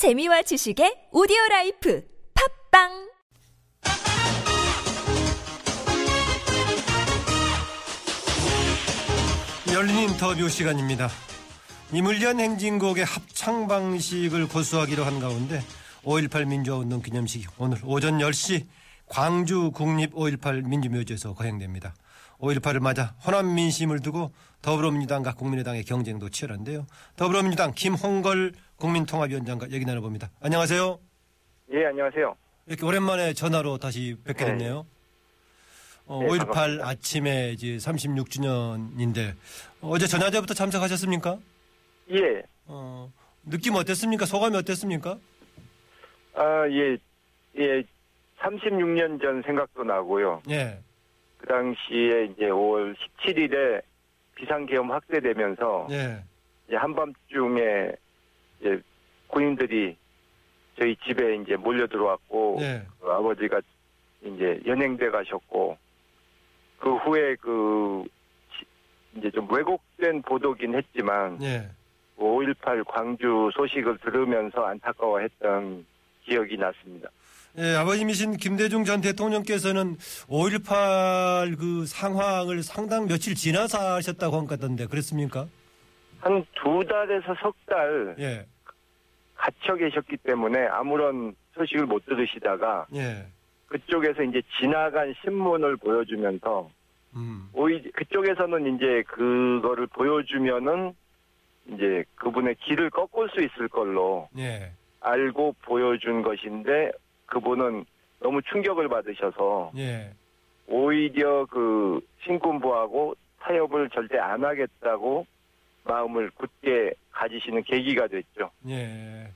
재미와 지식의 오디오 라이프 팟빵 열린 인터뷰 시간입니다. 임을 위한 행진곡의 합창 방식을 고수하기로 한 가운데 5.18 민주화운동 기념식이 오늘 오전 10시 광주 국립 5.18 민주묘지에서 거행됩니다. 5.18을 맞아 호남 민심을 두고 더불어민주당과 국민의당의 경쟁도 치열한데요. 더불어민주당 김홍걸 국민통합위원장과 얘기 나눠봅니다. 안녕하세요. 예, 안녕하세요. 이렇게 오랜만에 전화로 다시 뵙게 네. 됐네요. 어, 네, 5.18 반갑습니다. 아침에 이제 36주년인데 어제 전야제부터 참석하셨습니까? 예, 어, 느낌 어땠습니까? 소감이 어땠습니까? 아, 예, 예, 36년 전 생각도 나고요. 예, 그 당시에 이제 5월 17일에 비상계엄 확대되면서 예, 이제 한밤중에 이제 군인들이 저희 집에 이제 몰려 들어왔고 예, 그 아버지가 이제 연행돼 가셨고 그 후에 그 시- 이제 좀 왜곡된 보도긴 했지만 예. 5.18 광주 소식을 들으면서 안타까워했던 기억이 났습니다. 예, 아버님이신 김대중 전 대통령께서는 5.18 그 상황을 상당 며칠 지나서 하셨다고 한것 같던데, 그랬습니까? 한 두 달에서 석 달 예, 갇혀 계셨기 때문에 아무런 소식을 못 들으시다가 예, 그쪽에서 이제 지나간 신문을 보여주면서 음, 오히 그쪽에서는 이제 그거를 보여주면은 이제 그분의 길을 꺾을 수 있을 걸로 예, 알고 보여준 것인데 그분은 너무 충격을 받으셔서 예, 오히려 그 신군부하고 타협을 절대 안 하겠다고 마음을 굳게 가지시는 계기가 됐죠. 예.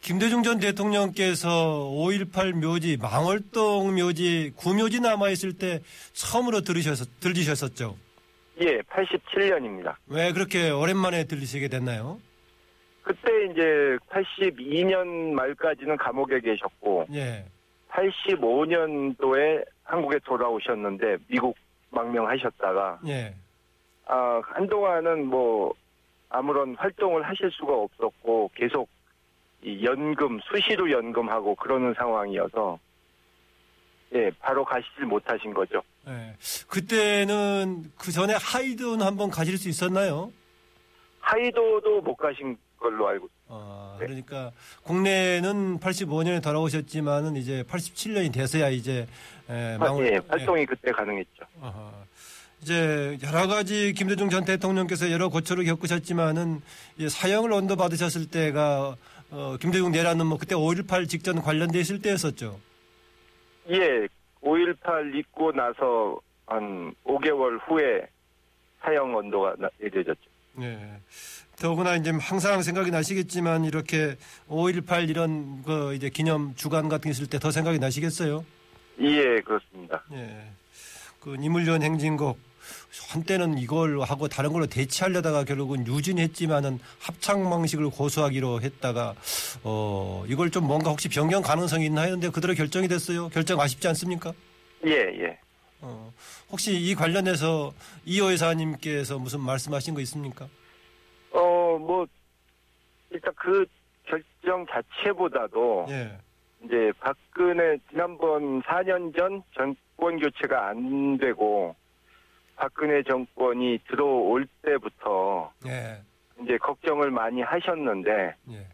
김대중 전 대통령께서 5.18 묘지, 망월동 묘지, 구묘지 남아있을 때 처음으로 들으셔서, 들리셨었죠? 예, 87년입니다. 왜 그렇게 오랜만에 들리시게 됐나요? 그때 이제 82년 말까지는 감옥에 계셨고 예, 85년도에 한국에 돌아오셨는데 미국 망명하셨다가 예, 아, 한동안은 뭐 아무런 활동을 하실 수가 없었고 계속 이 연금 수시로 연금하고 그러는 상황이어서 예, 바로 가시질 못하신 거죠. 예. 그때는 그 전에 하이든 한번 가실 수 있었나요? 하이도도 못 가신 걸로 알고 아, 네. 그러니까 국내는 85년에 돌아오셨지만은 이제 87년이 돼서야 이제 에, 아, 망을- 예, 활동이 그때 가능했죠. 아하. 이제 여러 가지 김대중 전 대통령께서 여러 고초를 겪으셨지만은 이제 사형을 언도 받으셨을 때가 어, 김대중 내라는 뭐 그때 5.18 직전 관련돼 있을 때였었죠. 예, 5.18 있고 나서 한 5개월 후에 사형 언도가 나- 내려졌죠. 예. 더구나 이제 항상 생각이 나시겠지만 이렇게 5.18 이런 그 이제 기념 주간 같은 게 있을 때 더 생각이 나시겠어요? 예, 그렇습니다. 예. 그 니물련 행진곡 한때는 이걸 하고 다른 걸로 대체하려다가 결국은 유진했지만은 합창 방식을 고수하기로 했다가 어 이걸 좀 뭔가 혹시 변경 가능성이 있나 했는데 그대로 결정이 됐어요. 결정 아쉽지 않습니까? 예, 예. 어 혹시 이 관련해서 이호 여사님께서 무슨 말씀하신 거 있습니까? 그 결정 자체보다도 예. 이제 박근혜 지난번 4년 전 정권 교체가 안 되고 박근혜 정권이 들어올 때부터 예. 이제 걱정을 많이 하셨는데 예.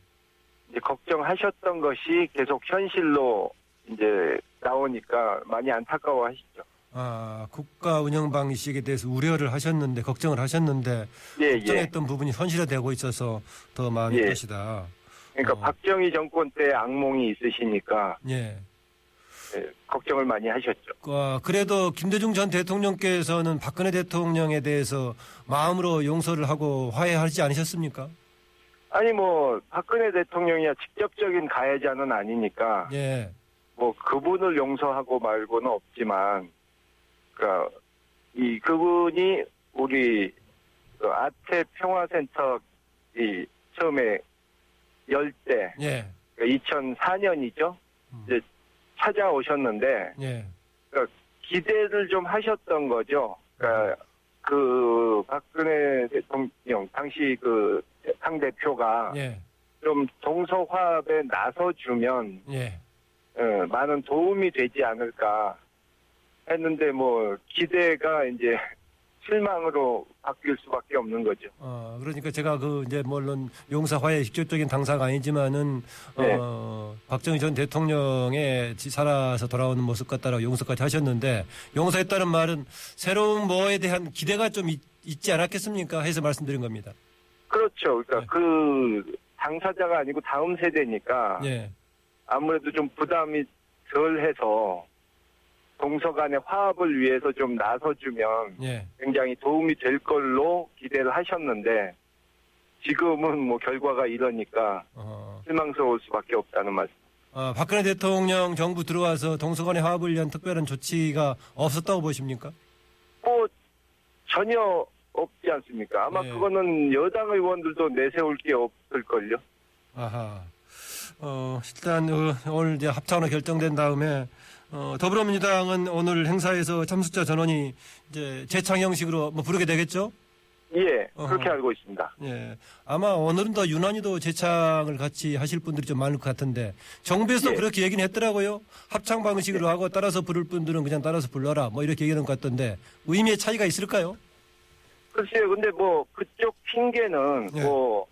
이제 걱정하셨던 것이 계속 현실로 이제 나오니까 많이 안타까워하시죠. 아, 국가 운영 방식에 대해서 우려를 하셨는데 걱정을 하셨는데 예, 예. 걱정했던 부분이 현실화되고 있어서 더 마음이 예. 것이다. 그러니까 어. 박정희 정권 때 악몽이 있으시니까 예. 예, 걱정을 많이 하셨죠. 어, 그래도 김대중 전 대통령께서는 박근혜 대통령에 대해서 마음으로 용서를 하고 화해하지 않으셨습니까? 아니 뭐 박근혜 대통령이야 직접적인 가해자는 아니니까 예. 뭐 그분을 용서하고 말고는 없지만 그러니까 이 그분이 우리 그 아태 평화센터 이 처음에 열때 예. 2004년이죠. 음. 이제 찾아오셨는데 예. 기대를 좀 하셨던 거죠. 그러니까 그 박근혜 대통령 당시 그 당 대표가 예. 좀 동서 화합에 나서주면 예. 어, 많은 도움이 되지 않을까 했는데 뭐 기대가 이제 실망으로 바뀔 수밖에 없는 거죠. 어, 그러니까 제가 그 이제 물론 용사화의 직접적인 당사가 아니지만은 네. 어, 박정희 전 대통령의 지- 살아서 돌아오는 모습 같다라고 용서까지 하셨는데 용서했다는 말은 새로운 뭐에 대한 기대가 좀 있, 지 않았겠습니까? 해서 말씀드린 겁니다. 그렇죠. 그러니까 네. 그 당사자가 아니고 다음 세대니까 예. 아무래도 좀 부담이 덜 해서 동서 간의 화합을 위해서 좀 나서주면 예. 굉장히 도움이 될 걸로 기대를 하셨는데 지금은 뭐 결과가 이러니까 어, 실망스러울 수밖에 없다는 말씀. 어, 박근혜 대통령 정부 들어와서 동서간의 화합을 위한 특별한 조치가 없었다고 보십니까? 뭐 전혀 없지 않습니까? 아마 네. 그거는 여당 의원들도 내세울 게 없을걸요. 아하. 어, 일단 어, 오늘 이제 합창으로 결정된 다음에 어, 더불어민주당은 오늘 행사에서 참석자 전원이 이제 재창 형식으로 뭐 부르게 되겠죠? 예, 어허. 그렇게 알고 있습니다. 예. 아마 오늘은 더 유난히도 재창을 같이 하실 분들이 좀 많을 것 같은데 정부에서 예. 그렇게 얘기는 했더라고요. 합창 방식으로 하고 따라서 부를 분들은 그냥 따라서 불러라 뭐 이렇게 얘기하는 것 같던데 의미의 차이가 있을까요? 글쎄요, 근데 뭐 그쪽 핑계는 예. 뭐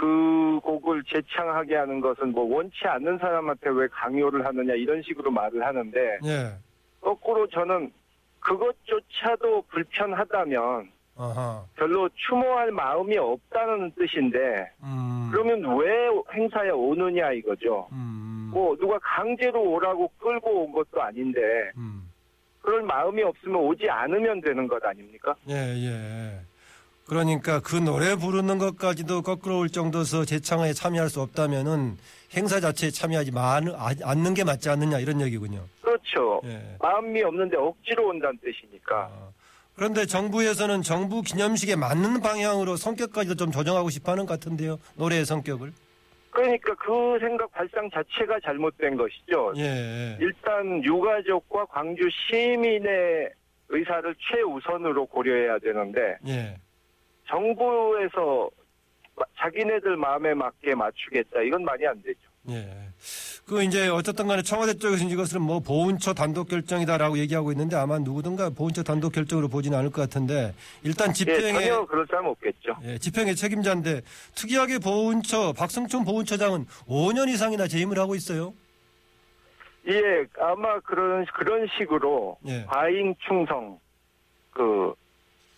그 곡을 재창하게 하는 것은 뭐 원치 않는 사람한테 왜 강요를 하느냐 이런 식으로 말을 하는데 예. 거꾸로 저는 그것조차도 불편하다면 아하. 별로 추모할 마음이 없다는 뜻인데 음. 그러면 왜 행사에 오느냐 이거죠. 음. 뭐 누가 강제로 오라고 끌고 온 것도 아닌데 음. 그럴 마음이 없으면 오지 않으면 되는 것 아닙니까? 예, 예. 그러니까 그 노래 부르는 것까지도 거꾸로 올 정도서 재창에 참여할 수 없다면은 행사 자체에 참여하지 마, 아- 않는 게 맞지 않느냐 이런 얘기군요. 그렇죠. 예. 마음이 없는데 억지로 온다는 뜻이니까. 아, 그런데 정부에서는 정부 기념식에 맞는 방향으로 성격까지도 좀 조정하고 싶어 하는 것 같은데요. 노래의 성격을. 그러니까 그 생각 발상 자체가 잘못된 것이죠. 예. 일단 유가족과 광주 시민의 의사를 최우선으로 고려해야 되는데 예. 정부에서 마- 자기네들 마음에 맞게 맞추겠다 이건 말이 안 되죠. 예. 그 이제 어쨌든 간에 청와대 쪽에서 이것은 뭐 보훈처 단독 결정이다라고 얘기하고 있는데 아마 누구든가 보훈처 단독 결정으로 보지는 않을 것 같은데 일단 예, 집행에 전혀 그럴 사람 없겠죠. 예, 집행의 책임자인데 특이하게 보훈처 박성춘 보훈처장은 5년 이상이나 재임을 하고 있어요. 예, 아마 그런 그런 식으로 예. 과잉 충성 그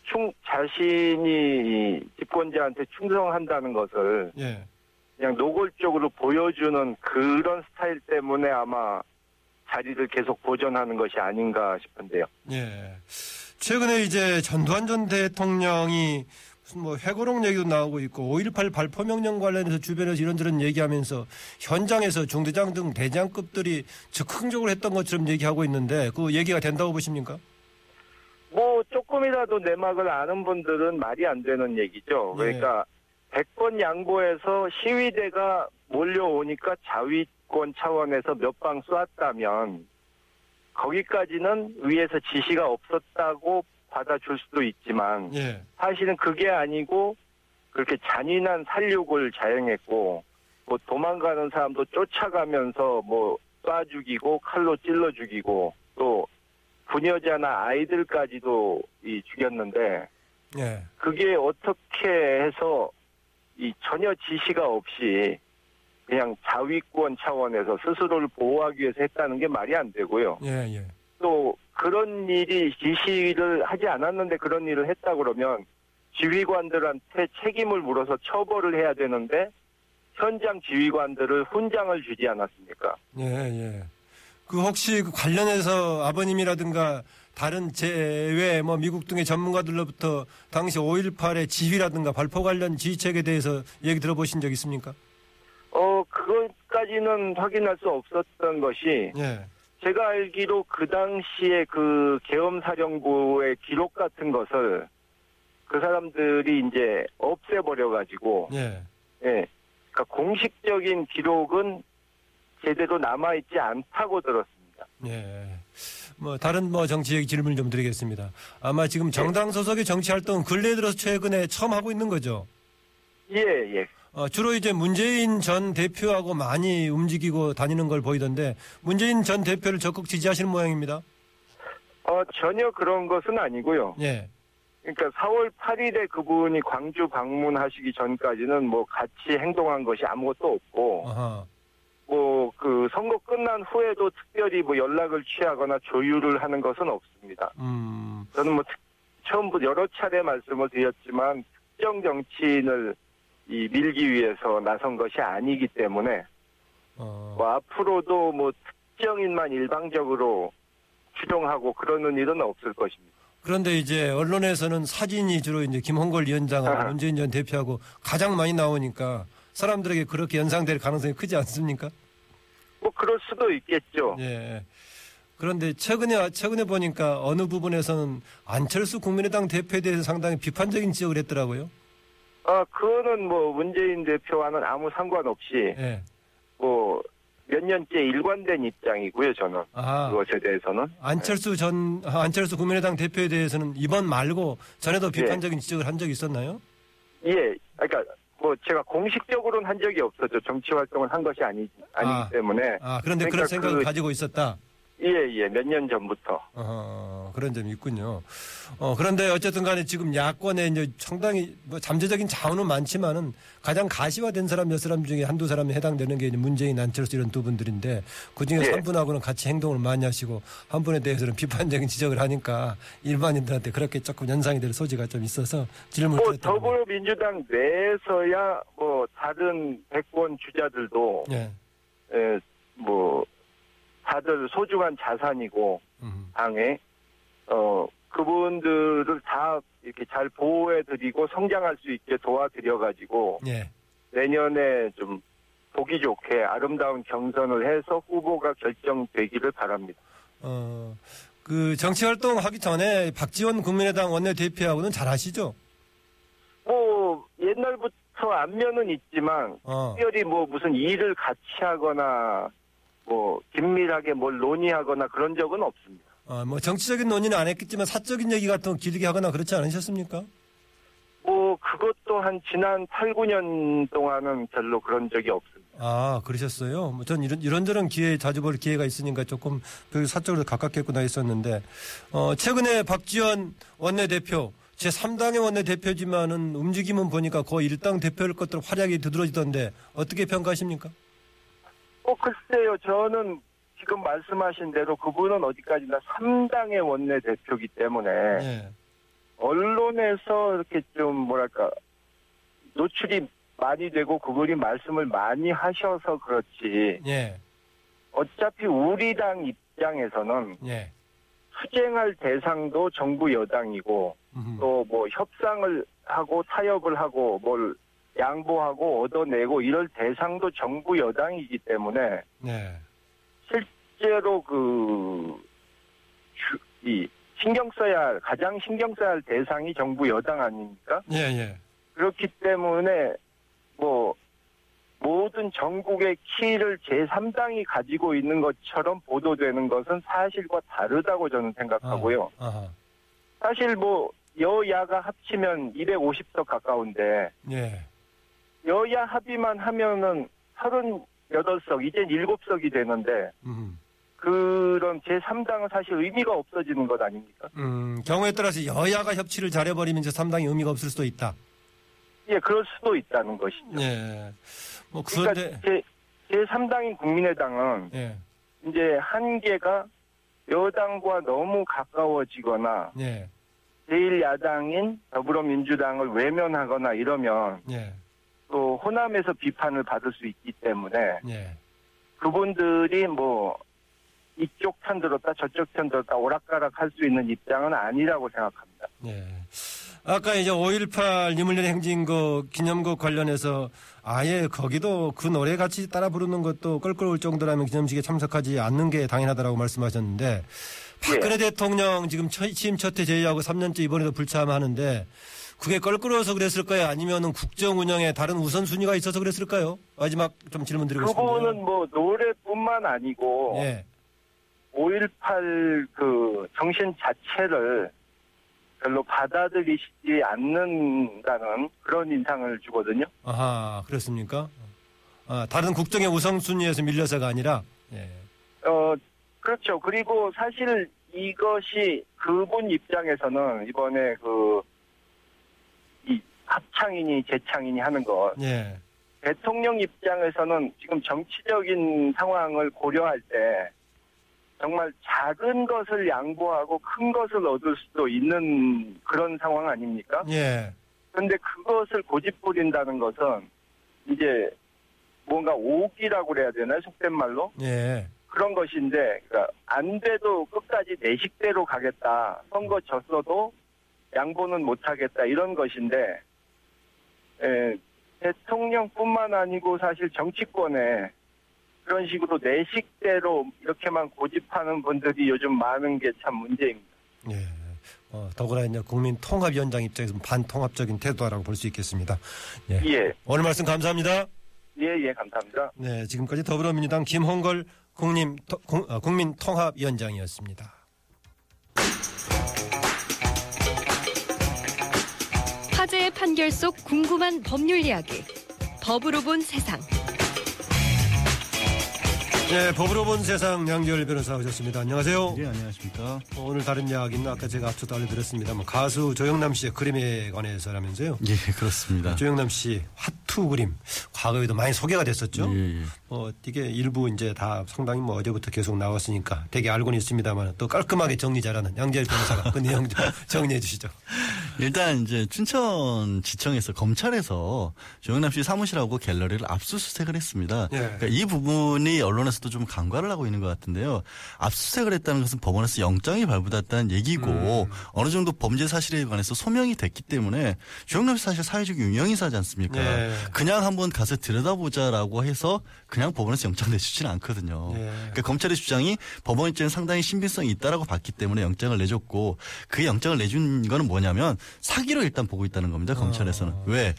충, 자신이 이 집권자한테 충성한다는 것을 예. 그냥 노골적으로 보여주는 그런 스타일 때문에 아마 자리를 계속 보존하는 것이 아닌가 싶은데요. 예. 최근에 이제 전두환 전 대통령이 무슨 뭐 해고록 얘기도 나오고 있고 5.18 발포 명령 관련해서 주변에서 이런저런 얘기하면서 현장에서 중대장 등 대장급들이 적극적으로 했던 것처럼 얘기하고 있는데 그 얘기가 된다고 보십니까? 뭐 조금이라도 내막을 아는 분들은 말이 안 되는 얘기죠. 예. 그러니까 100번 양보해서 시위대가 몰려오니까 자위권 차원에서 몇 방 쏘았다면 거기까지는 위에서 지시가 없었다고 받아줄 수도 있지만 예. 사실은 그게 아니고 그렇게 잔인한 살육을 자행했고 뭐 도망가는 사람도 쫓아가면서 뭐 쏴 죽이고 칼로 찔러 죽이고 또 부녀자나 아이들까지도 이 죽였는데 예. 그게 어떻게 해서 이 전혀 지시가 없이 그냥 자위권 차원에서 스스로를 보호하기 위해서 했다는 게 말이 안 되고요. 예, 예. 또 그런 일이 지시를 하지 않았는데 그런 일을 했다 그러면 지휘관들한테 책임을 물어서 처벌을 해야 되는데 현장 지휘관들을 훈장을 주지 않았습니까? 예, 예. 그 혹시 그 관련해서 아버님이라든가 다른 제외 뭐 미국 등의 전문가들로부터 당시 5.18의 지휘라든가 발포 관련 지휘책에 대해서 얘기 들어보신 적 있습니까? 어, 그것까지는 확인할 수 없었던 것이 예. 제가 알기로 그 당시에 그 계엄사령부의 기록 같은 것을 그 사람들이 이제 없애버려가지고, 예. 예. 그러니까 공식적인 기록은 제대로 남아 있지 않다고 들었습니다. 예. 뭐 다른 뭐 정치 얘기 질문 좀 드리겠습니다. 아마 지금 정당 소속의 정치 활동 근래에 들어서 최근에 처음 하고 있는 거죠. 예, 예. 어, 주로 이제 문재인 전 대표하고 많이 움직이고 다니는 걸 보이던데 문재인 전 대표를 적극 지지하시는 모양입니다. 어, 전혀 그런 것은 아니고요. 예. 그러니까 4월 8일에 그분이 광주 방문하시기 전까지는 뭐 같이 행동한 것이 아무것도 없고 아하. 뭐 그 선거 끝난 후에도 특별히 뭐 연락을 취하거나 조율을 하는 것은 없습니다. 음. 저는 뭐 특- 처음부터 여러 차례 말씀을 드렸지만 특정 정치인을 이 밀기 위해서 나선 것이 아니기 때문에 어. 뭐 앞으로도 뭐 특정인만 일방적으로 추종하고 그러는 일은 없을 것입니다. 그런데 이제 언론에서는 사진이 주로 이제 김홍걸 위원장하고 아하. 문재인 전 대표하고 가장 많이 나오니까 사람들에게 그렇게 연상될 가능성이 크지 않습니까? 뭐 그럴 수도 있겠죠. 예. 그런데 최근에 최근에 보니까 어느 부분에서는 안철수 국민의당 대표에 대해서 상당히 비판적인 지적을 했더라고요. 아 그거는 뭐 문재인 대표와는 아무 상관없이 예. 뭐몇 년째 일관된 입장이고요. 저는 아. 그것에 대해서는 안철수 전 아, 안철수 국민의당 대표에 대해서는 이번 말고 전에도 예. 비판적인 지적을 한 적이 있었나요? 예, 그러니까 뭐 제가 공식적으로는 한 적이 없었죠. 정치 활동을 한 것이 아니 아니기 아. 때문에 아 그런데 그런 그러니까 생각을 그- 가지고 있었다. 예, 예, 몇 년 전부터 어, 그런 점이 있군요. 어, 그런데 어쨌든 간에 지금 야권에 이제 상당히 뭐 잠재적인 자원은 많지만은 가장 가시화된 사람 몇 사람 중에 한두 사람이 해당되는 게 이제 문재인, 안철수 이런 두 분들인데 그 중에 예. 한 분하고는 같이 행동을 많이 하시고 한 분에 대해서는 비판적인 지적을 하니까 일반인들한테 그렇게 조금 연상이 될 소지가 좀 있어서 질문을 뭐 드렸다고. 더불어민주당 내에서야 뭐 다른 백권 주자들도 예. 에, 뭐 다들 소중한 자산이고 음. 당에 어 그분들을 다 이렇게 잘 보호해드리고 성장할 수 있게 도와드려가지고 예. 내년에 좀 보기 좋게 아름다운 경선을 해서 후보가 결정되기를 바랍니다. 어, 그 정치 활동 하기 전에 박지원 국민의당 원내대표하고는 잘 아시죠? 뭐 옛날부터 안면은 있지만 어. 특별히 뭐 무슨 일을 같이 하거나 뭐 긴밀하게 뭘 논의하거나 그런 적은 없습니다. 어, 뭐 정치적인 논의는 안 했겠지만 사적인 얘기 같은 거 길게 하거나 그렇지 않으셨습니까? 뭐 그것도 한 지난 8, 9년 동안은 별로 그런 적이 없습니다. 아, 그러셨어요? 뭐 전 이런, 이런저런 기회에 자주 볼 기회가 있으니까 조금 그 사적으로 가깝겠구나 했었는데, 어, 최근에 박지원 원내대표, 제 3당의 원내대표지만은 움직임은 보니까 거의 일당 대표일 것으로 활약이 두드러지던데, 어떻게 평가하십니까? 어 글쎄요 저는 지금 말씀하신 대로 그분은 어디까지나 3당의 원내대표기 때문에 예. 언론에서 이렇게 좀 뭐랄까 노출이 많이 되고 그분이 말씀을 많이 하셔서 그렇지 예. 어차피 우리 당 입장에서는 예. 투쟁할 대상도 정부 여당이고 음. 또뭐 협상을 하고 타협을 하고 뭘 양보하고 얻어내고 이럴 대상도 정부 여당이기 때문에 예. 실제로 그, 주- 이, 신경 써야 할, 가장 신경 써야 할 대상이 정부 여당 아닙니까? 예, 예. 그렇기 때문에, 뭐, 모든 전국의 키를 제3당이 가지고 있는 것처럼 보도되는 것은 사실과 다르다고 저는 생각하고요. 아, 아하. 사실 뭐, 여야가 합치면 250석 가까운데, 예. 여야 합의만 하면은 38석, 이젠 7석이 되는데, 음. 그런 제3당은 사실 의미가 없어지는 것 아닙니까? 음, 경우에 따라서 여야가 협치를 잘해버리면 이제 상당히 의미가 없을 수도 있다. 예, 그럴 수도 있다는 것이죠. 예. 뭐, 그러니까 그런데, 제, 제3당인 국민의당은 예. 이제 한계가 여당과 너무 가까워지거나 예. 제1야당인 더불어민주당을 외면하거나 이러면 예. 또 호남에서 비판을 받을 수 있기 때문에 예. 그분들이 뭐 이쪽 편 들었다 저쪽 편 들었다 오락가락 할 수 있는 입장은 아니라고 생각합니다. 예. 아까 이제 5.18 유물년 행진곡 기념곡 관련해서 아예 거기도 그 노래 같이 따라 부르는 것도 껄끄러울 정도라면 기념식에 참석하지 않는 게 당연하다라고 말씀하셨는데 박근혜 대통령 지금 처- 취임 첫해 제의하고 3년째 이번에도 불참하는데 그게 껄끄러워서 그랬을 까요? 아니면은 국정 운영에 다른 우선순위가 있어서 그랬을까요? 마지막 좀 질문 드리고 싶습니다. 그분은 뭐 노래뿐만 아니고 예. 5.18 그 정신 자체를 별로 받아들이시지 않는다는 그런 인상을 주거든요. 아하, 그렇습니까? 아, 다른 국정의 우선순위에서 밀려서가 아니라, 예. 어, 그렇죠. 그리고 사실 이것이 그분 입장에서는 이번에 그, 이 합창이니 재창이니 하는 것, 예. 대통령 입장에서는 지금 정치적인 상황을 고려할 때 정말 작은 것을 양보하고 큰 것을 얻을 수도 있는 그런 상황 아닙니까? 예. 그런데 그것을 고집 부린다는 것은 이제 뭔가 오기라고 그래야 되나요? 속된 말로? 예. 그런 것인데, 그러니까 안 돼도 끝까지 내 식대로 가겠다. 선거 졌어도 양보는 못하겠다. 이런 것인데, 에, 대통령뿐만 아니고 사실 정치권에 그런 식으로 내 식대로 이렇게만 고집하는 분들이 요즘 많은 게 참 문제입니다. 예. 어, 더구나 이제 국민 통합위원장 입장에서 반통합적인 태도라고 볼 수 있겠습니다. 예. 예, 오늘 말씀 감사합니다. 예, 예, 감사합니다. 네, 지금까지 더불어민주당 김홍걸 국민, 통- 어, 국민통합위원장이었습니다. 판결 속 궁금한 법률 이야기. 법으로 본 세상. 네, 법으로 본 세상 양지열 변호사 오셨습니다. 안녕하세요. 예, 안녕하십니까. 어, 오늘 다른 이야기는 아까 제가 앞서도 알려드렸습니다만 가수 조영남 씨의 그림에 관해서라면서요. 예, 그렇습니다. 조영남 씨 화투 그림 과거에도 많이 소개가 됐었죠. 예, 예. 어, 이게 일부 이제 다 상당히 뭐 어제부터 계속 나왔으니까 되게 알고는 있습니다만 또 깔끔하게 정리 잘하는 양재열 변호사가 그 내용 좀 정리해 주시죠. 일단 이제 춘천 지청에서 검찰에서 조영남 씨 사무실하고 갤러리를 압수수색을 했습니다. 예. 그러니까 이 부분이 언론에서도 좀 간과를 하고 있는 것 같은데요. 압수수색을 했다는 것은 법원에서 영장이 발부됐다는 얘기고 음. 어느 정도 범죄 사실에 관해서 소명이 됐기 때문에 조영남 씨 사실 사회적 유명인사지 않습니까? 예. 그냥 한번 가서 들여다보자라고 해서 그냥 법원에서 영장 내주지는 않거든요. 예. 그러니까 검찰의 주장이 법원 입장에 상당히 신빙성이 있다라고 봤기 때문에 영장을 내줬고 그 영장을 내준 거는 뭐냐면 사기로 일단 보고 있다는 겁니다. 검찰에서는. 어. 왜?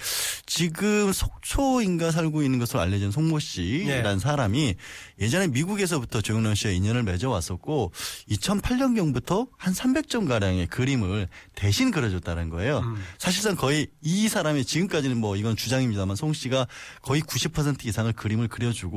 지금 속초인가 살고 있는 것으로 알려진 송모 씨라는 예. 사람이 예전에 미국에서부터 조영남 씨와 인연을 맺어왔었고 2008년경부터 한 300점 가량의 그림을 대신 그려줬다는 거예요. 음. 사실상 거의 이 사람이 지금까지는 뭐 이건 주장입니다만 송 씨가 거의 90% 이상을 그림을 그려주고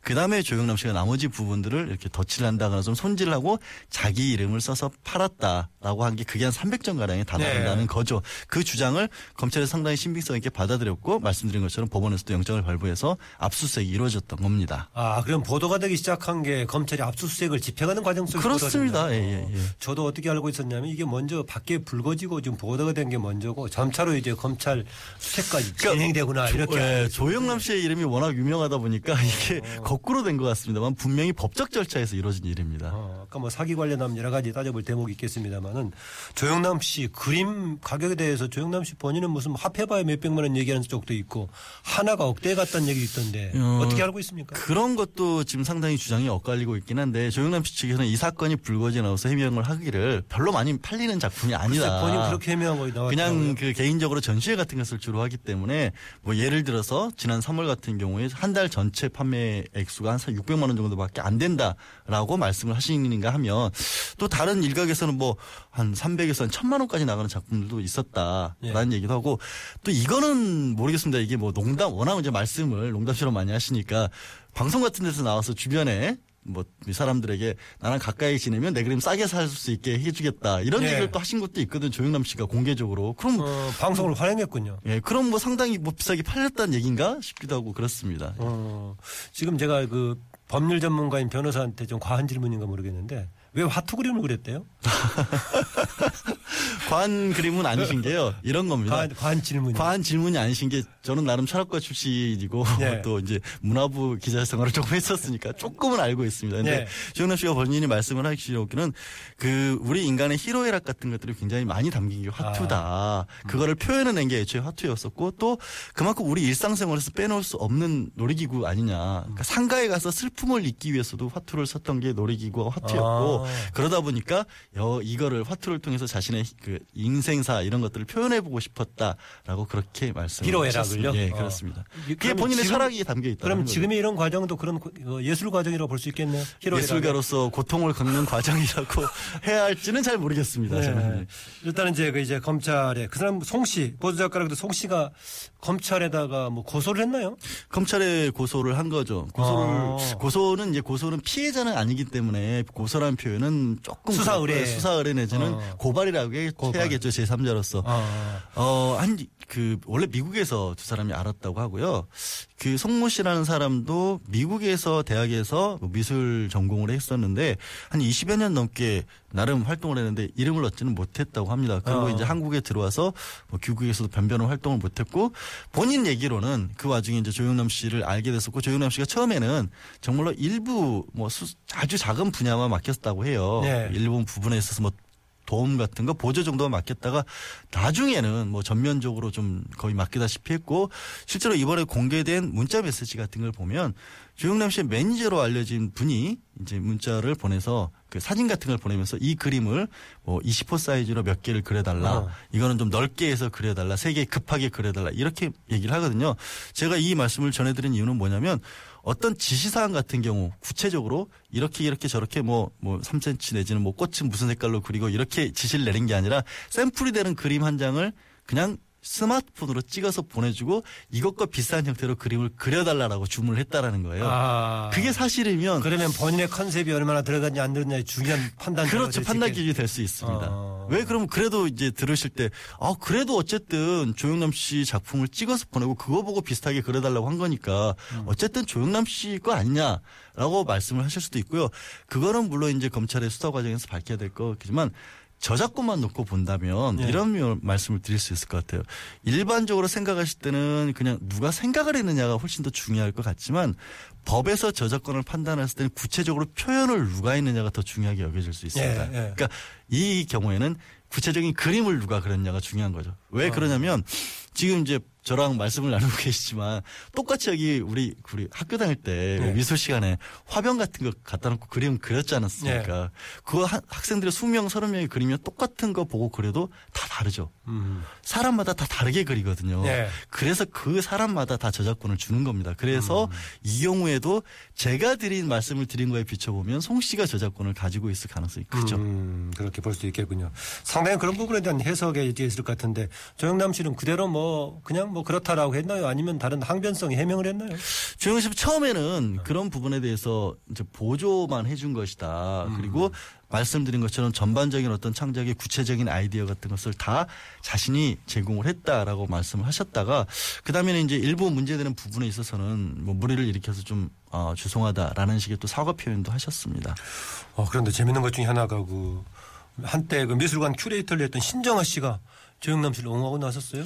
그 다음에 조영남 씨가 나머지 부분들을 이렇게 덧칠을 한다거나 좀 손질을 하고 자기 이름을 써서 팔았다라고 한 게 그게 한 300점 가량에 다다른다는 네. 거죠. 그 주장을 검찰에서 상당히 신빙성 있게 받아들였고 말씀드린 것처럼 법원에서도 영장을 발부해서 압수수색이 이루어졌던 겁니다. 아, 그럼 보도가 되기 시작한 게 검찰이 압수수색을 집행하는 과정 속에서 그렇습니다. 예? 예, 예. 저도 어떻게 알고 있었냐면 이게 먼저 밖에 불거지고 지금 보도가 된 게 먼저고 점차로 이제 검찰 수색까지 그러니까 진행되구나 이렇게. 예, 조영남 씨의 이름이 워낙 유명하다 보니까 이게 거꾸로 된 것 같습니다만 분명히 법적 절차에서 이루어진 일입니다. 어, 아까 뭐 사기 관련하면 여러 가지 따져볼 대목이 있겠습니다만은 조영남 씨 그림 가격에 대해서 조영남 씨 본인은 무슨 화폐봐야 몇 백만 원 얘기하는 쪽도 있고 하나가 억대에 갔다는 얘기 있던데 어, 어떻게 알고 있습니까? 그런 것도 지금 상당히 주장이 엇갈리고 있긴 한데 조영남 씨 측에서는 이 사건이 불거지 나와서 해명을 하기를 별로 많이 팔리는 작품이 아니다. 본인 그렇게 해명한 거 나왔더라고요. 그냥 그 개인적으로 전시회 같은 것을 주로 하기 때문에 뭐 예를 들어서 지난 3월 같은 경우에 한 달 전체 판매 액수가 한 600만 원 정도밖에 안 된다라고 말씀을 하시는가 하면 또 다른 일각에서는 뭐 한 300에서 한 1000만 원까지 나가는 작품들도 있었다라는 예. 얘기도 하고 또 이거는 모르겠습니다. 이게 뭐 농담 워낙 이제 말씀을 농담처럼 많이 하시니까 방송 같은 데서 나와서 주변에 뭐이 사람들에게 나랑 가까이 지내면 내 그림 싸게 살 수 있게 해주겠다 이런 예. 얘기를 또 하신 것도 있거든 조영남 씨가 공개적으로 그럼 어, 방송을 활용했군요. 예, 그럼 뭐 상당히 뭐 비싸게 팔렸다는 얘기인가 싶기도 하고 그렇습니다. 어, 지금 제가 그 법률 전문가인 변호사한테 좀 과한 질문인가 모르겠는데 왜 화투 그림을 그렸대요? 과한 그림은 아니신 게요. 이런 겁니다. 과한, 과한 질문이. 과한 질문이 아니신 게 저는 나름 철학과 출신이고 네. 또 이제 문화부 기자 생활을 조금 했었으니까 조금은 알고 있습니다. 근데 네. 조영남 씨가 본인이 말씀을 하시기로는 그 우리 인간의 희로애락 같은 것들이 굉장히 많이 담긴 게 화투다. 아. 그거를 표현해낸 게 애초에 화투였었고 또 그만큼 우리 일상생활에서 빼놓을 수 없는 놀이기구 아니냐. 그러니까 상가에 가서 슬픔을 잊기 위해서도 화투를 썼던 게 놀이기구와 화투였고 아. 그러다 보니까 여, 이거를 화투를 통해서 자신의 그 인생사 이런 것들을 표현해보고 싶었다라고 그렇게 말씀하셨습니다. 희로애락을요? 예, 어. 그렇습니다. 그게 그러면 본인의 지금- 철학이 담겨 있다. 그럼 지금의 이런 과정도 그런 고- 어, 예술 과정이라고 볼 수 있겠네요. 예술가로서 고통을 겪는 과정이라고 해야 할지는 잘 모르겠습니다. 저는. 네. 일단은 이제 그 이제 검찰에 그 사람 송 씨, 보도 작가라고 송 씨가 검찰에다가 뭐 고소를 했나요? 검찰에 고소를 한 거죠. 고소를 아. 고소는 이제 고소는 피해자는 아니기 때문에 고소라는 표현은 조금 수사. 의뢰. 수사 의뢰 내지는 어. 고발이라고 해- 고발. 해야겠죠 제 3자로서. 아, 어, 한, 그, 원래 미국에서 두 사람이 알았다고 하고요. 그 송모 씨라는 사람도 미국에서 대학에서 뭐 미술 전공을 했었는데 한 20여 년 넘게 나름 활동을 했는데 이름을 얻지는 못했다고 합니다. 그리고 어. 이제 한국에 들어와서 뭐 귀국에서도 변변한 활동을 못했고 본인 얘기로는 그 와중에 이제 조영남 씨를 알게 됐었고 조영남 씨가 처음에는 정말로 일부 뭐 수- 아주 작은 분야만 맡겼다고 해요. 네. 일본 부분에 있어서 뭐 도움 같은 거 보조 정도만 맡겼다가 나중에는 뭐 전면적으로 좀 거의 맡기다시피 했고 실제로 이번에 공개된 문자 메시지 같은 걸 보면 조영남 씨의 매니저로 알려진 분이 이제 문자를 보내서 그 사진 같은 걸 보내면서 이 그림을 뭐 20호 사이즈로 몇 개를 그려달라. 어. 이거는 좀 넓게 해서 그려달라. 세 개 급하게 그려달라. 이렇게 얘기를 하거든요. 제가 이 말씀을 전해드린 이유는 뭐냐면 어떤 지시사항 같은 경우 구체적으로 이렇게 이렇게 저렇게 뭐, 뭐 3cm 내지는 뭐 꽃은 무슨 색깔로 그리고 이렇게 지시를 내린 게 아니라 샘플이 되는 그림 한 장을 그냥 스마트폰으로 찍어서 보내주고 이것과 비슷한 형태로 그림을 그려달라고 주문을 했다라는 거예요. 아. 그게 사실이면 그러면 본인의 컨셉이 얼마나 들어갔냐 안 들었냐의 중요한 판단 그렇죠. 판단 기준이 될 수 있습니다. 어. 왜 그러면 그래도 이제 들으실 때, 아, 그래도 어쨌든 조영남 씨 작품을 찍어서 보내고 그거 보고 비슷하게 그려달라고 한 거니까 음. 어쨌든 조영남 씨 거 아니냐라고 말씀을 하실 수도 있고요. 그거는 물론 이제 검찰의 수사 과정에서 밝혀야 될 거겠지만 저작권만 놓고 본다면 예. 이런 묘- 말씀을 드릴 수 있을 것 같아요. 일반적으로 생각하실 때는 그냥 누가 생각을 했느냐가 훨씬 더 중요할 것 같지만 법에서 저작권을 판단했을 때는 구체적으로 표현을 누가 했느냐가 더 중요하게 여겨질 수 있습니다. 예, 예. 그러니까 이 경우에는 구체적인 그림을 누가 그렸냐가 중요한 거죠. 어. 왜 그러냐면 지금 이제 저랑 말씀을 나누고 계시지만 똑같이 여기 우리 우리 학교 다닐 때 네. 미술 시간에 화병 같은 거 갖다 놓고 그림 그렸지 않았습니까? 네. 그거 한- 학생들이 20명, 30명이 그리면 똑같은 거 보고 그려도 다 다르죠. 음. 사람마다 다 다르게 그리거든요. 네. 그래서 그 사람마다 다 저작권을 주는 겁니다. 그래서 음. 이 경우에도 제가 드린 말씀을 드린 거에 비춰보면 송 씨가 저작권을 가지고 있을 가능성이 크죠. 음, 그렇게 볼 수 있겠군요. 상당히 그런 부분에 대한 해석에 이제 있을 것 같은데 조영남 씨는 그대로 뭐 그냥 뭐 그렇다라고 했나요? 아니면 다른 항변성 해명을 했나요? 네. 처음에는 그런 부분에 대해서 이제 보조만 해준 것이다. 음. 그리고 말씀드린 것처럼 전반적인 어떤 창작의 구체적인 아이디어 같은 것을 다 자신이 제공을 했다라고 말씀을 하셨다가 그 다음에는 이제 일부 문제되는 부분에 있어서는 뭐 물의를 일으켜서 좀 어, 죄송하다라는 식의 또 사과 표현도 하셨습니다. 어, 그런데 재밌는 것 중에 하나가 그 한때 그 미술관 큐레이터를 했던 신정아 씨가 조영남 씨를 옹호하고 나섰어요.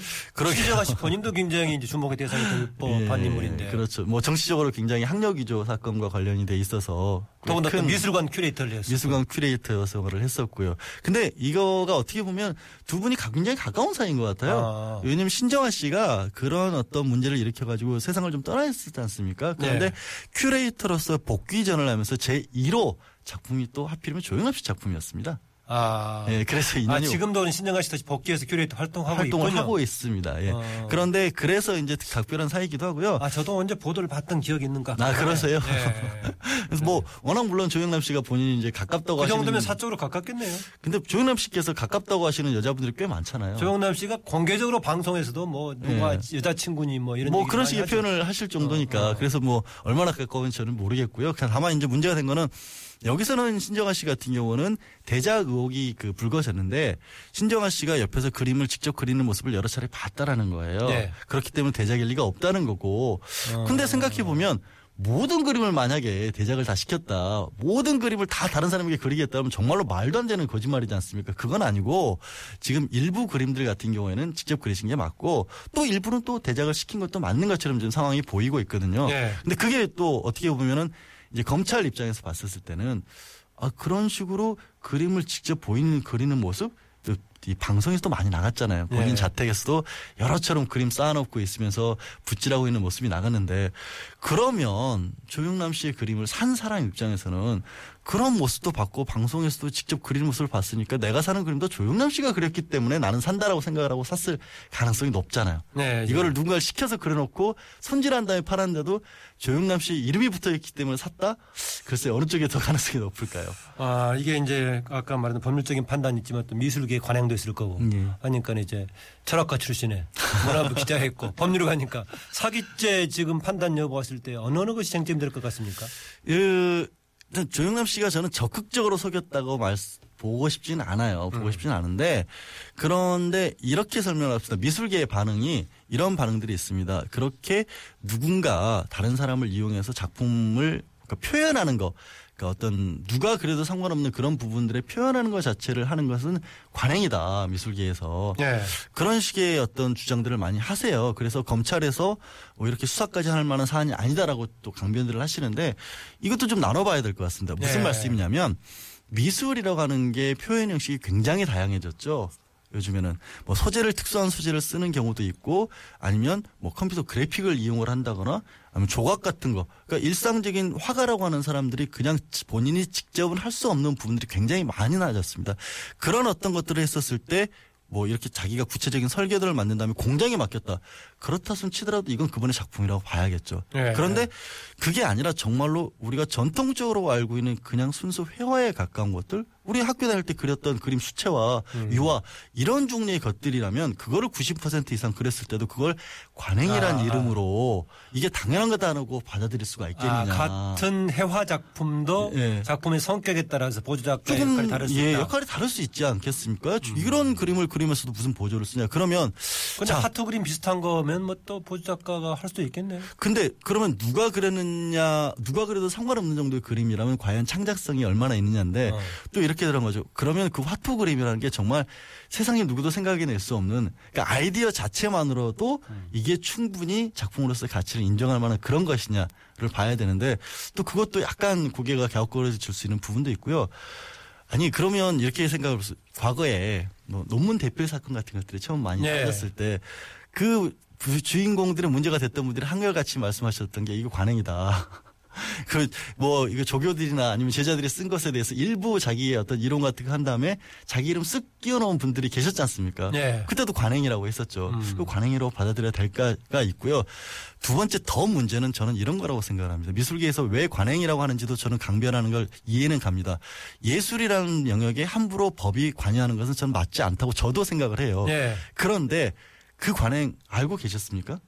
신정아 씨 본인도 굉장히 이제 주목의 대상이 될 법한 예, 인물인데. 그렇죠. 뭐 정치적으로 굉장히 학력 위조 사건과 관련이 돼 있어서 더군다나 미술관 큐레이터를 했어요. 미술관 큐레이터성을 했었고요. 근데 이거가 어떻게 보면 두 분이 가- 굉장히 가까운 사이인 것 같아요. 아. 왜냐면 신정아 씨가 그런 어떤 문제를 일으켜 가지고 세상을 좀 떠나 있었지 않습니까? 그런데 네. 큐레이터로서 복귀전을 하면서 제 1호 작품이 또 하필이면 조영남 씨 작품이었습니다. 아. 예, 그래서 아, 인연이 지금도 신정아 씨 다시 복귀해서 큐레이터 활동하고 활동을 있군요. 하고 있습니다. 예. 어. 그런데 그래서 이제 각별한 사이기도 하고요. 아, 저도 언제 보도를 봤던 기억이 있는가. 아, 그러세요? 네. 그래서 뭐 워낙 물론 조영남 씨가 본인이 이제 가깝다고 그 하시는 정도면 사적으로 가깝겠네요. 근데 조영남 씨께서 가깝다고 하시는 여자분들이 꽤 많잖아요. 조영남 씨가 공개적으로 방송에서도 뭐 누가 예. 여자친구니 뭐 이런 뭐 그런 식의. 표현을 하실 정도니까 어, 어. 그래서 뭐 얼마나 가까운지 저는 모르겠고요. 다만 이제 문제가 된 거는 여기서는 신정아 씨 같은 경우는 대작 의혹이 그 불거졌는데 신정아 씨가 옆에서 그림을 직접 그리는 모습을 여러 차례 봤다라는 거예요. 네. 그렇기 때문에 대작일 리가 없다는 거고. 어. 근데 생각해 보면 모든 그림을 만약에 대작을 다 시켰다. 모든 그림을 다 다른 사람에게 그리겠다면 정말로 말도 안 되는 거짓말이지 않습니까? 그건 아니고 지금 일부 그림들 같은 경우에는 직접 그리신 게 맞고 또 일부는 또 대작을 시킨 것도 맞는 것처럼 지금 상황이 보이고 있거든요. 네. 근데 그게 또 어떻게 보면은 이제 검찰 입장에서 봤었을 때는 아 그런 식으로 그림을 직접 보이는 그리는 모습 또이 방송에서도 많이 나갔잖아요. 본인 예. 자택에서도 여러처럼 그림 쌓아놓고 있으면서 붓질하고 있는 모습이 나갔는데 그러면 조영남 씨의 그림을 산 사람 입장에서는 그런 모습도 봤고 방송에서도 직접 그리는 모습을 봤으니까 내가 사는 그림도 조영남 씨가 그렸기 때문에 나는 산다라고 생각을 하고 샀을 가능성이 높잖아요. 네, 이거를 누군가를 시켜서 그려놓고 손질한 다음에 팔았는데도 조영남 씨 이름이 붙어있기 때문에 샀다? 글쎄 어느 쪽에 더 가능성이 높을까요? 아, 이게 이제 아까 말한 법률적인 판단이 있지만 또 미술계에 관행도 있을 거고. 예. 하니까 이제 철학가 출신에 문화부 기자했고 법률가니까 사기죄 지금 판단 여부 봤을 때 어느 어느 것이 쟁점이 될것 같습니까? 그 조영남 씨가 저는 적극적으로 속였다고 말 보고 싶지는 않아요. 보고 싶지는 않은데 그런데 이렇게 설명합시다. 미술계의 반응이 이런 반응들이 있습니다. 그렇게 누군가 다른 사람을 이용해서 작품을 그러니까 표현하는 거. 그러니까 어떤 누가 그래도 상관없는 그런 부분들에 표현하는 것 자체를 하는 것은 관행이다 미술계에서 예. 그런 식의 어떤 주장들을 많이 하세요. 그래서 검찰에서 뭐 이렇게 수사까지 할 만한 사안이 아니다라고 또 강변들을 하시는데 이것도 좀 나눠봐야 될 것 같습니다. 무슨 네. 말씀이냐면 미술이라고 하는 게 표현 형식이 굉장히 다양해졌죠. 요즘에는 뭐 소재를 특수한 소재를 쓰는 경우도 있고 아니면 뭐 컴퓨터 그래픽을 이용을 한다거나 조각 같은 거. 그러니까 일상적인 화가라고 하는 사람들이 그냥 본인이 직접은 할 수 없는 부분들이 굉장히 많이 나아졌습니다. 그런 어떤 것들을 했었을 때 뭐 이렇게 자기가 구체적인 설계도를 만든 다음에 공장에 맡겼다. 그렇다 손 치더라도 이건 그분의 작품이라고 봐야겠죠. 네. 그런데 그게 아니라 정말로 우리가 전통적으로 알고 있는 그냥 순수 회화에 가까운 것들 우리 학교 다닐 때 그렸던 그림 수채화 유화 이런 종류의 것들이라면 그거를 90% 이상 그렸을 때도 그걸 관행이란 아. 이름으로 이게 당연한 거다라고 받아들일 수가 아, 있겠느냐. 같은 해화 작품도 예. 작품의 성격에 따라서 보조 작가 조금 역할이 다를 수 예, 있다. 음. 역할이 다를 수 있지 않겠습니까? 이런 그림을 그리면서도 무슨 보조를 쓰냐? 그러면 근데 자, 하트 그림 비슷한 거면 뭐 또 보조 작가가 할 수도 있겠네요. 근데 그러면 누가 그렸느냐, 누가 그래도 상관없는 정도의 그림이라면 과연 창작성이 얼마나 있느냐인데 어. 또 이렇게 들은 거죠. 그러면 그 화투 그림이라는 게 정말 세상에 누구도 생각해낼 수 없는 그러니까 아이디어 자체만으로도 음. 이게 충분히 작품으로서의 가치를 인정할 만한 그런 것이냐를 봐야 되는데 또 그것도 약간 고개가 갸웃거려질 수 있는 부분도 있고요. 아니 그러면 이렇게 생각을. 과거에 뭐 논문 대필 사건 같은 것들이 처음 많이 네. 터졌을 때그 주인공들의 문제가 됐던 분들이 한결같이 말씀하셨던 게 이거 관행이다. 그 뭐 이거 조교들이나 아니면 제자들이 쓴 것에 대해서 일부 자기의 어떤 이론 같은 거 한 다음에 자기 이름 쓱 끼워놓은 분들이 계셨지 않습니까? 네. 그때도 관행이라고 했었죠. 음. 그 관행이라고 받아들여야 될까가 있고요. 두 번째 더 문제는 저는 이런 거라고 생각을 합니다. 미술계에서 왜 관행이라고 하는지도 저는 강변하는 걸 이해는 갑니다. 예술이라는 영역에 함부로 법이 관여하는 것은 저는 맞지 않다고 저도 생각을 해요. 예. 그런데 그 관행 알고 계셨습니까?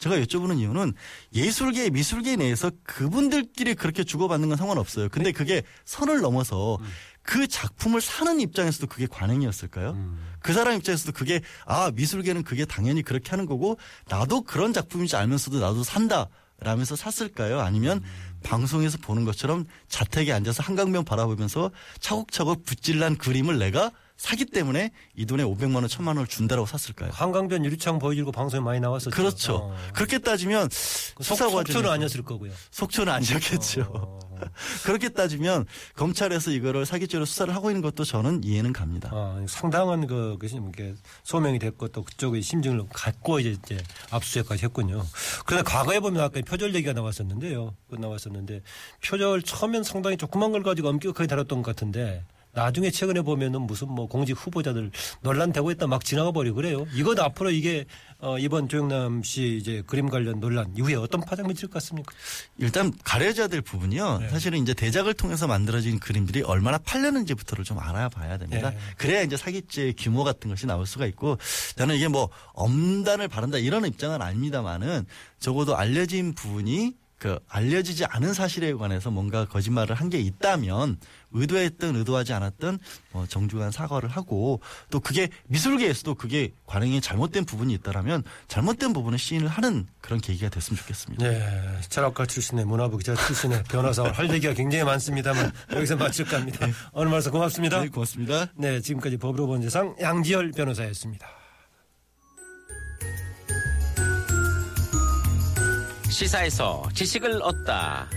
제가 여쭤보는 이유는 예술계, 미술계 내에서 그분들끼리 그렇게 주고받는 건 상관없어요. 근데 그게 선을 넘어서 그 작품을 사는 입장에서도 그게 관행이었을까요? 그 사람 입장에서도 그게 아 미술계는 그게 당연히 그렇게 하는 거고 나도 그런 작품인지 알면서도 나도 산다. 라면서 샀을까요? 아니면 방송에서 보는 것처럼 자택에 앉아서 한강변 바라보면서 차곡차곡 붓질난 그림을 내가 사기 때문에 이 돈에 500만 원, 1000만 원을 준다라고 샀을까요? 한강변 유리창 보여주고 방송에 많이 나왔었죠. 그렇죠. 어. 그렇게 따지면 그 수사 속, 속초는 아니었을 거고요. 속초는 아니었겠죠. 어. 그렇게 따지면 검찰에서 이거를 사기죄로 수사를 하고 있는 것도 저는 이해는 갑니다. 어, 상당한 그 이렇게 소명이 됐고 또 그쪽의 심증을 갖고 이제, 이제 압수수색까지 했군요. 그런데 과거에 보면 아까 표절 얘기가 나왔었는데요. 그 나왔었는데 표절 처음엔 상당히 조그만 걸 가지고 엄격하게 다뤘던 것 같은데 나중에 최근에 보면은 무슨 뭐 공직 후보자들 논란되고 있다 막 지나가 버리고 그래요. 이것 앞으로 이게 어, 이번 조영남 씨 이제 그림 관련 논란 이후에 어떤 파장이 칠것 같습니까? 일단 가려져야 될 부분이요. 네. 사실은 이제 대작을 통해서 만들어진 그림들이 얼마나 팔렸는지부터를 좀 알아봐야 됩니다. 네. 그래야 이제 사기죄 규모 같은 것이 나올 수가 있고 저는 이게 뭐 엄단을 바른다 이런 입장은 아닙니다만은 적어도 알려진 부분이 그 알려지지 않은 사실에 관해서 뭔가 거짓말을 한 게 있다면 의도했든 의도하지 않았든 뭐 정중한 사과를 하고 또 그게 미술계에서도 그게 관행이 잘못된 부분이 있다라면 잘못된 부분을 시인을 하는 그런 계기가 됐으면 좋겠습니다. 네, 철학가 출신의 문화부 기자 출신의 변호사 할 얘기가 굉장히 많습니다만 여기서 마칠까 합니다. 오늘 말씀 고맙습니다. 네, 고맙습니다. 네, 지금까지 법으로 본 세상 양지열 변호사였습니다. 시사에서 지식을 얻다.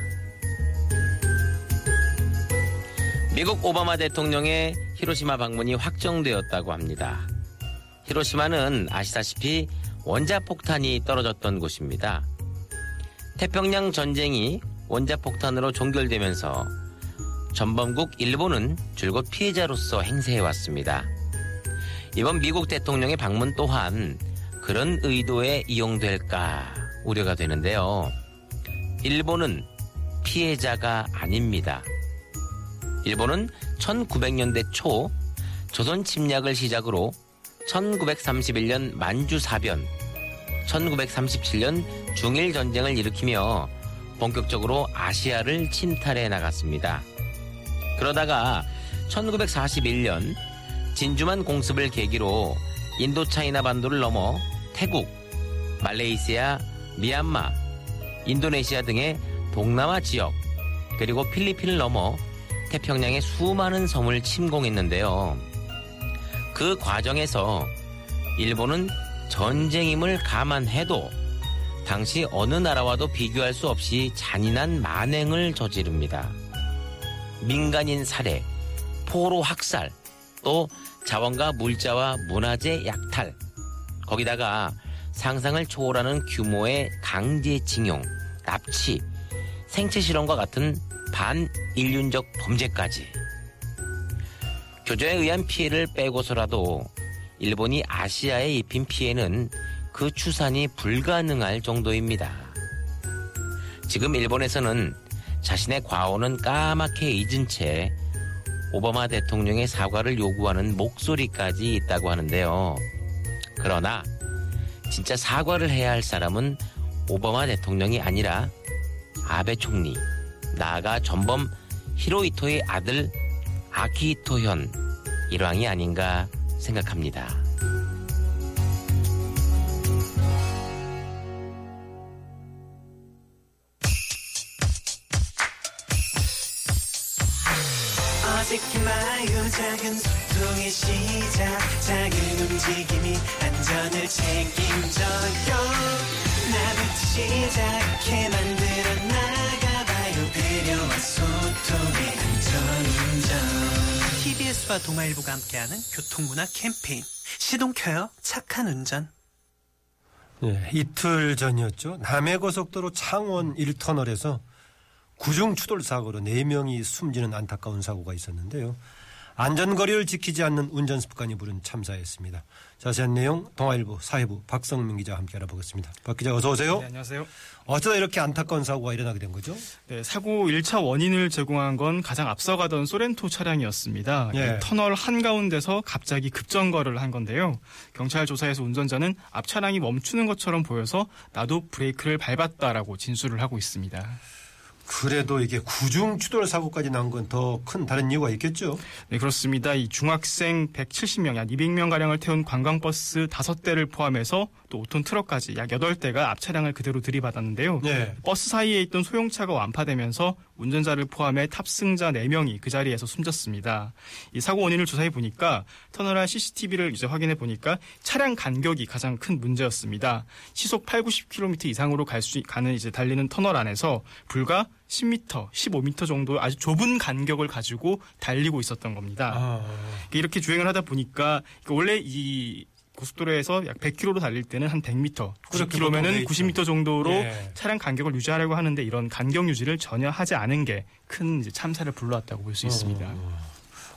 미국 오바마 대통령의 히로시마 방문이 확정되었다고 합니다. 히로시마는 아시다시피 원자폭탄이 떨어졌던 곳입니다. 태평양 전쟁이 원자폭탄으로 종결되면서 전범국 일본은 줄곧 피해자로서 행세해 왔습니다. 이번 미국 대통령의 방문 또한 그런 의도에 이용될까 우려가 되는데요. 일본은 피해자가 아닙니다. 일본은 1900년대 초 조선 침략을 시작으로 1931년 만주 사변, 1937년 중일 전쟁을 일으키며 본격적으로 아시아를 침탈해 나갔습니다. 그러다가 1941년 진주만 공습을 계기로 인도차이나 반도를 넘어 태국, 말레이시아, 미얀마, 인도네시아 등의 동남아 지역, 그리고 필리핀을 넘어 태평양의 수많은 섬을 침공했는데요. 그 과정에서 일본은 전쟁임을 감안해도 당시 어느 나라와도 비교할 수 없이 잔인한 만행을 저지릅니다. 민간인 살해, 포로 학살, 또 자원과 물자와 문화재 약탈, 거기다가 상상을 초월하는 규모의 강제징용, 납치, 생체 실험과 같은 반인륜적 범죄까지. 교조에 의한 피해를 빼고서라도 일본이 아시아에 입힌 피해는 그 추산이 불가능할 정도입니다. 지금 일본에서는 자신의 과오는 까맣게 잊은 채 오바마 대통령의 사과를 요구하는 목소리까지 있다고 하는데요. 그러나 진짜 사과를 해야 할 사람은 오바마 대통령이 아니라 아베 총리, 나아가 전범 히로이토의 아들 아키히토 현 일왕이 아닌가 생각합니다. 마요. 작은 소통의 시작. 작은 움직임이 안전을 책임져요. 나부터 시작해 만들어 나가봐요. 배려와 소통의 안전운전. TBS와 동아일보가 함께하는 교통문화 캠페인. 시동 켜요. 착한 운전. 예, 이틀 전이었죠. 남해고속도로 창원 1터널에서 구중 추돌 사고로 4명이 숨지는 안타까운 사고가 있었는데요. 안전거리를 지키지 않는 운전 습관이 부른 참사였습니다. 자세한 내용 동아일보 사회부 박성민 기자와 함께 알아보겠습니다. 박 기자 어서 오세요. 네, 안녕하세요. 어쩌다 이렇게 안타까운 사고가 일어나게 된 거죠? 네, 사고 1차 원인을 제공한 건 가장 앞서가던 소렌토 차량이었습니다. 예. 이 터널 한가운데서 갑자기 급정거를 한 건데요. 경찰 조사에서 운전자는 앞 차량이 멈추는 것처럼 보여서 나도 브레이크를 밟았다라고 진술을 하고 있습니다. 그래도 이게 구중 추돌 사고까지 난 건 더 큰 다른 이유가 있겠죠? 네, 그렇습니다. 이 중학생 170명, 약 200명 가량을 태운 관광버스 5대를 포함해서 또 5톤 트럭까지 약 8대가 앞 차량을 그대로 들이받았는데요. 네. 버스 사이에 있던 소형차가 완파되면서 운전자를 포함해 탑승자 4명이 그 자리에서 숨졌습니다. 이 사고 원인을 조사해 보니까 터널 안 CCTV를 이제 확인해 보니까 차량 간격이 가장 큰 문제였습니다. 시속 8, 90km 이상으로 갈 수 가는 이제 달리는 터널 안에서 불과 10m, 15m 정도 아주 좁은 간격을 가지고 달리고 있었던 겁니다. 아, 이렇게 주행을 하다 보니까 원래 이 고속도로에서 약 100km로 달릴 때는 한 100m, 그렇게 보통 돼 90km면은 있죠. 90m 정도로 예. 차량 간격을 유지하려고 하는데 이런 간격 유지를 전혀 하지 않은 게 큰 참사를 불러왔다고 볼 수 있습니다. 어.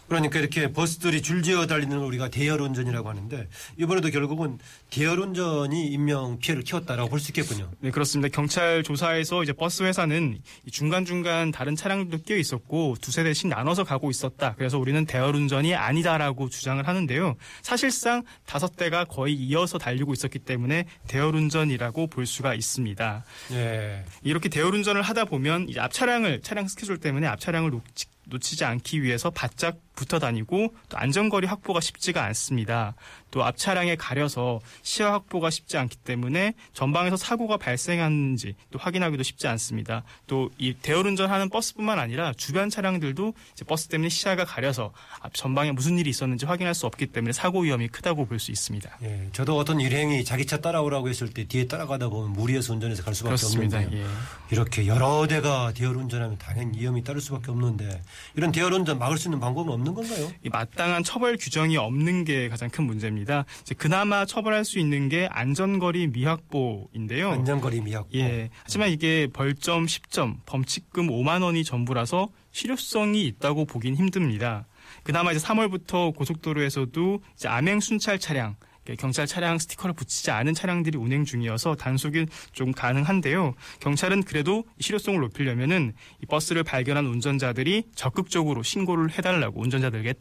그러니까 이렇게 버스들이 줄지어 달리는 걸 우리가 대열 운전이라고 하는데 이번에도 결국은 대열 운전이 인명 피해를 키웠다라고 볼 수 있겠군요. 네, 그렇습니다. 경찰 조사에서 이제 버스 회사는 이 중간 중간 다른 차량들도 끼어 있었고 두세 대씩 나눠서 가고 있었다. 그래서 우리는 대열 운전이 아니다라고 주장을 하는데요. 사실상 다섯 대가 거의 이어서 달리고 있었기 때문에 대열 운전이라고 볼 수가 있습니다. 예. 이렇게 대열 운전을 하다 보면 이제 앞 차량을 차량 스케줄 때문에 앞 차량을 놓치, 놓치지 않기 위해서 바짝 붙어 다니고 또 안전거리 확보가 쉽지가 않습니다. 또 앞 차량에 가려서 시야 확보가 쉽지 않기 때문에 전방에서 사고가 발생하는지 또 확인하기도 쉽지 않습니다. 또 이 대열 운전하는 버스뿐만 아니라 주변 차량들도 버스 때문에 시야가 가려서 앞 전방에 무슨 일이 있었는지 확인할 수 없기 때문에 사고 위험이 크다고 볼 수 있습니다. 예. 저도 어떤 일행이 자기 차 따라오라고 했을 때 뒤에 따라가다 보면 무리해서 운전해서 갈 수밖에 그렇습니다. 없는데 예. 이렇게 여러 대가 대열 운전하면 당연히 위험이 따를 수밖에 없는데 이런 대열 운전 막을 수 있는 방법은 없는 없는 건가요? 이 마땅한 처벌 규정이 없는 게 가장 큰 문제입니다. 이제 그나마 처벌할 수 있는 게 안전거리 미확보인데요. 안전거리 미약. 예. 하지만 이게 벌점 10점, 범칙금 5만 원이 전부라서 실효성이 있다고 보긴 힘듭니다. 그나마 이제 3월부터 고속도로에서도 이제 암행 순찰 차량 경찰 차량 스티커를 붙이지 않은 차량들이 운행 중이어서 단속이 좀 가능한데요. 경찰은 그래도 실효성을 높이려면은 이 버스를 발견한 운전자들이 적극적으로 신고를 해달라고 운전자들에게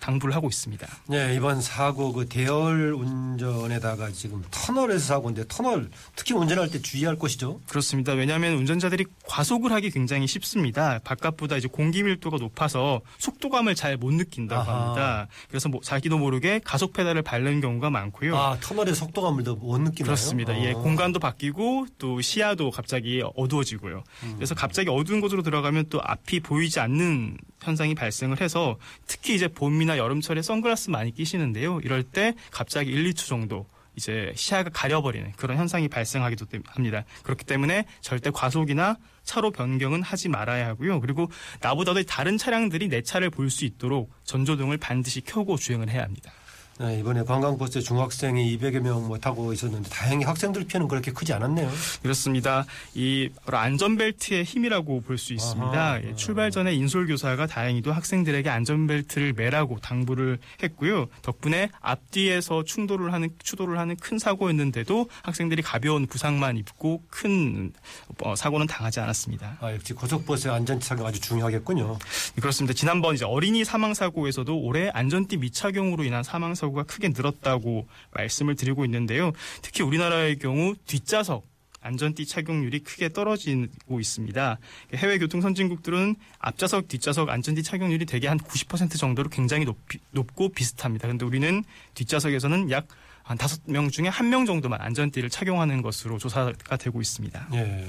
당부를 하고 있습니다. 네, 이번 사고 그 대열 운전에다가 지금 터널에서 사고인데 터널 특히 운전할 때 주의할 것이죠. 그렇습니다. 왜냐하면 운전자들이 과속을 하기 굉장히 쉽습니다. 바깥보다 이제 공기 밀도가 높아서 속도감을 잘 못 느낀다고 아하. 합니다. 그래서 뭐 자기도 모르게 가속 페달을 밟는 경우가 많고 요. 아, 터널의 속도감을 더 못 느끼나요? 그렇습니다. 예, 아. 공간도 바뀌고 또 시야도 갑자기 어두워지고요. 음. 그래서 갑자기 어두운 곳으로 들어가면 또 앞이 보이지 않는 현상이 발생을 해서 특히 이제 봄이나 여름철에 선글라스 많이 끼시는데요. 이럴 때 갑자기 1, 2초 정도 이제 시야가 가려버리는 그런 현상이 발생하기도 때- 합니다. 그렇기 때문에 절대 과속이나 차로 변경은 하지 말아야 하고요. 그리고 나보다도 다른 차량들이 내 차를 볼 수 있도록 전조등을 반드시 켜고 주행을 해야 합니다. 네, 이번에 관광버스에 중학생이 200여 명 뭐 타고 있었는데 다행히 학생들 피해는 그렇게 크지 않았네요. 그렇습니다. 이 안전벨트의 힘이라고 볼 수 있습니다. 아하. 예, 출발 전에 인솔 교사가 다행히도 학생들에게 안전벨트를 매라고 당부를 했고요. 덕분에 앞뒤에서 충돌을 하는 추돌을 하는 큰 사고였는데도 학생들이 가벼운 부상만 입고 큰 어, 사고는 당하지 않았습니다. 아, 역시 고속버스의 안전착용 아주 중요하겠군요. 그렇습니다. 지난번 이제 어린이 사망 사고에서도 올해 안전띠 미착용으로 인한 사망 사고 가 크게 늘었다고 말씀을 드리고 있는데요. 특히 우리나라의 경우 뒷좌석 안전띠 착용률이 크게 떨어지고 있습니다. 해외 교통 선진국들은 앞좌석, 뒷좌석 안전띠 착용률이 대개 한 90% 정도로 굉장히 높이, 높고 비슷합니다. 그런데 우리는 뒷좌석에서는 약 한 다섯 명 중에 한 명 정도만 안전띠를 착용하는 것으로 조사가 되고 있습니다. 예.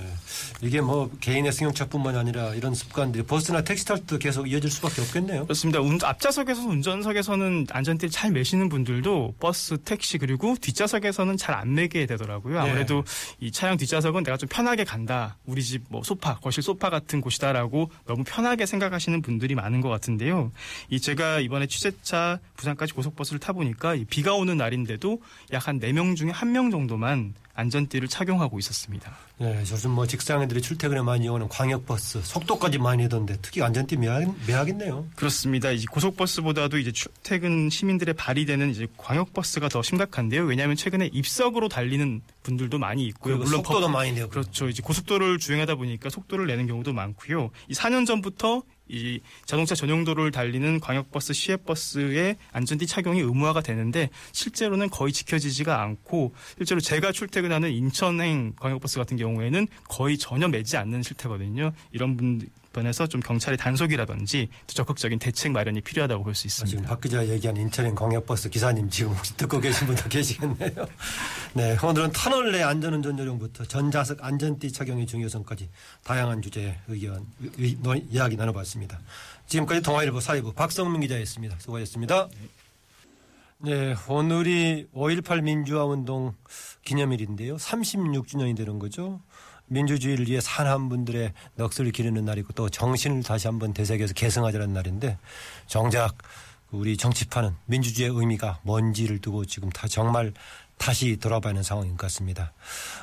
이게 뭐 개인의 승용차뿐만 아니라 이런 습관들이 버스나 택시 탈 때도 계속 이어질 수밖에 없겠네요. 그렇습니다. 운- 앞좌석에서 운전석에서는 안전띠를 잘 매시는 분들도 버스, 택시 그리고 뒷좌석에서는 잘 안 매게 되더라고요. 아무래도 이 차량 뒷좌석은 내가 좀 편하게 간다. 우리 집 뭐 소파, 거실 소파 같은 곳이다라고 너무 편하게 생각하시는 분들이 많은 것 같은데요. 이 제가 이번에 취재차 부산까지 고속버스를 타보니까 이 비가 오는 날인데도 약한네명 중에 한명 정도만 안전띠를 착용하고 있었습니다. 예, 요즘 뭐 직장인들이 출퇴근에 많이 이용하는 광역버스 속도까지 많이 내던데 특히 안전띠 매약, 매약있네요. 그렇습니다. 이제 고속버스보다도 이제 출퇴근 시민들의 발휘되는 이제 광역버스가 더 심각한데요. 왜냐하면 최근에 입석으로 달리는 분들도 많이 있고요. 그리고 속도도 많이 내고. 그렇죠. 이제 고속도로를 주행하다 보니까 속도를 내는 경우도 많고요. 이 4년 전부터 이 자동차 전용도로를 달리는 광역버스, 시외버스의 안전띠 착용이 의무화가 되는데 실제로는 거의 지켜지지가 않고 실제로 제가 출퇴근하는 인천행 광역버스 같은 경우에는 거의 전혀 매지 않는 실태거든요. 이런 분 에서 좀 경찰의 단속이라든지 또 적극적인 대책 마련이 필요하다고 볼수 아, 지금 있습니다. 박 기자 얘기한 인천행 광역버스 기사님 지금 혹시 듣고 계신 분도 계시겠네요. 네, 오늘은 터널 내 안전운전 요령부터 전자석 안전띠 착용의 중요성까지 다양한 주제의 의견, 의, 의, 이야기 나눠봤습니다. 지금까지 동아일보 사회부 박성민 기자였습니다. 수고하셨습니다. 네, 오늘이 5.18 민주화운동 기념일인데요. 36주년이 되는 거죠. 민주주의를 위해 산한 분들의 넋을 기르는 날이고 또 정신을 다시 한번 되새겨서 개성하자는 날인데 정작 우리 정치판은 민주주의의 의미가 뭔지를 두고 지금 다 정말 다시 돌아봐야 하는 상황인 것 같습니다.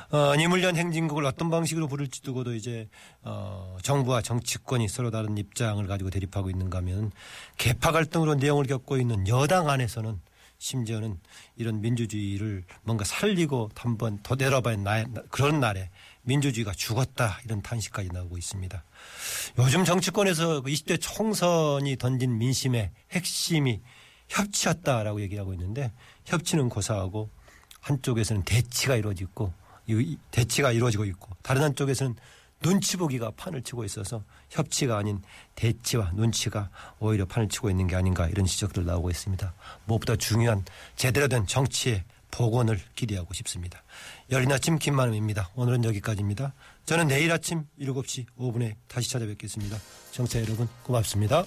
어, 니물련 행진곡을 어떤 방식으로 부를지 두고도 이제 어, 정부와 정치권이 서로 다른 입장을 가지고 대립하고 있는가 하면 개파 갈등으로 내용을 겪고 있는 여당 안에서는 심지어는 이런 민주주의를 뭔가 살리고 한번 더 내려봐야 나, 그런 날에 민주주의가 죽었다 이런 탄식까지 나오고 있습니다. 요즘 정치권에서 그 20대 총선이 던진 민심의 핵심이 협치였다라고 얘기하고 있는데 협치는 고사하고 한쪽에서는 대치가 이루어지고 이 대치가 이루어지고 있고 다른 한쪽에서는 눈치 보기가 판을 치고 있어서 협치가 아닌 대치와 눈치가 오히려 판을 치고 있는 게 아닌가 이런 지적들 나오고 있습니다. 무엇보다 중요한 제대로 된 정치의 복원을 기대하고 싶습니다. 열린 아침 김만음입니다. 오늘은 여기까지입니다. 저는 내일 아침 7시 5분에 다시 찾아뵙겠습니다. 정치 여러분 고맙습니다.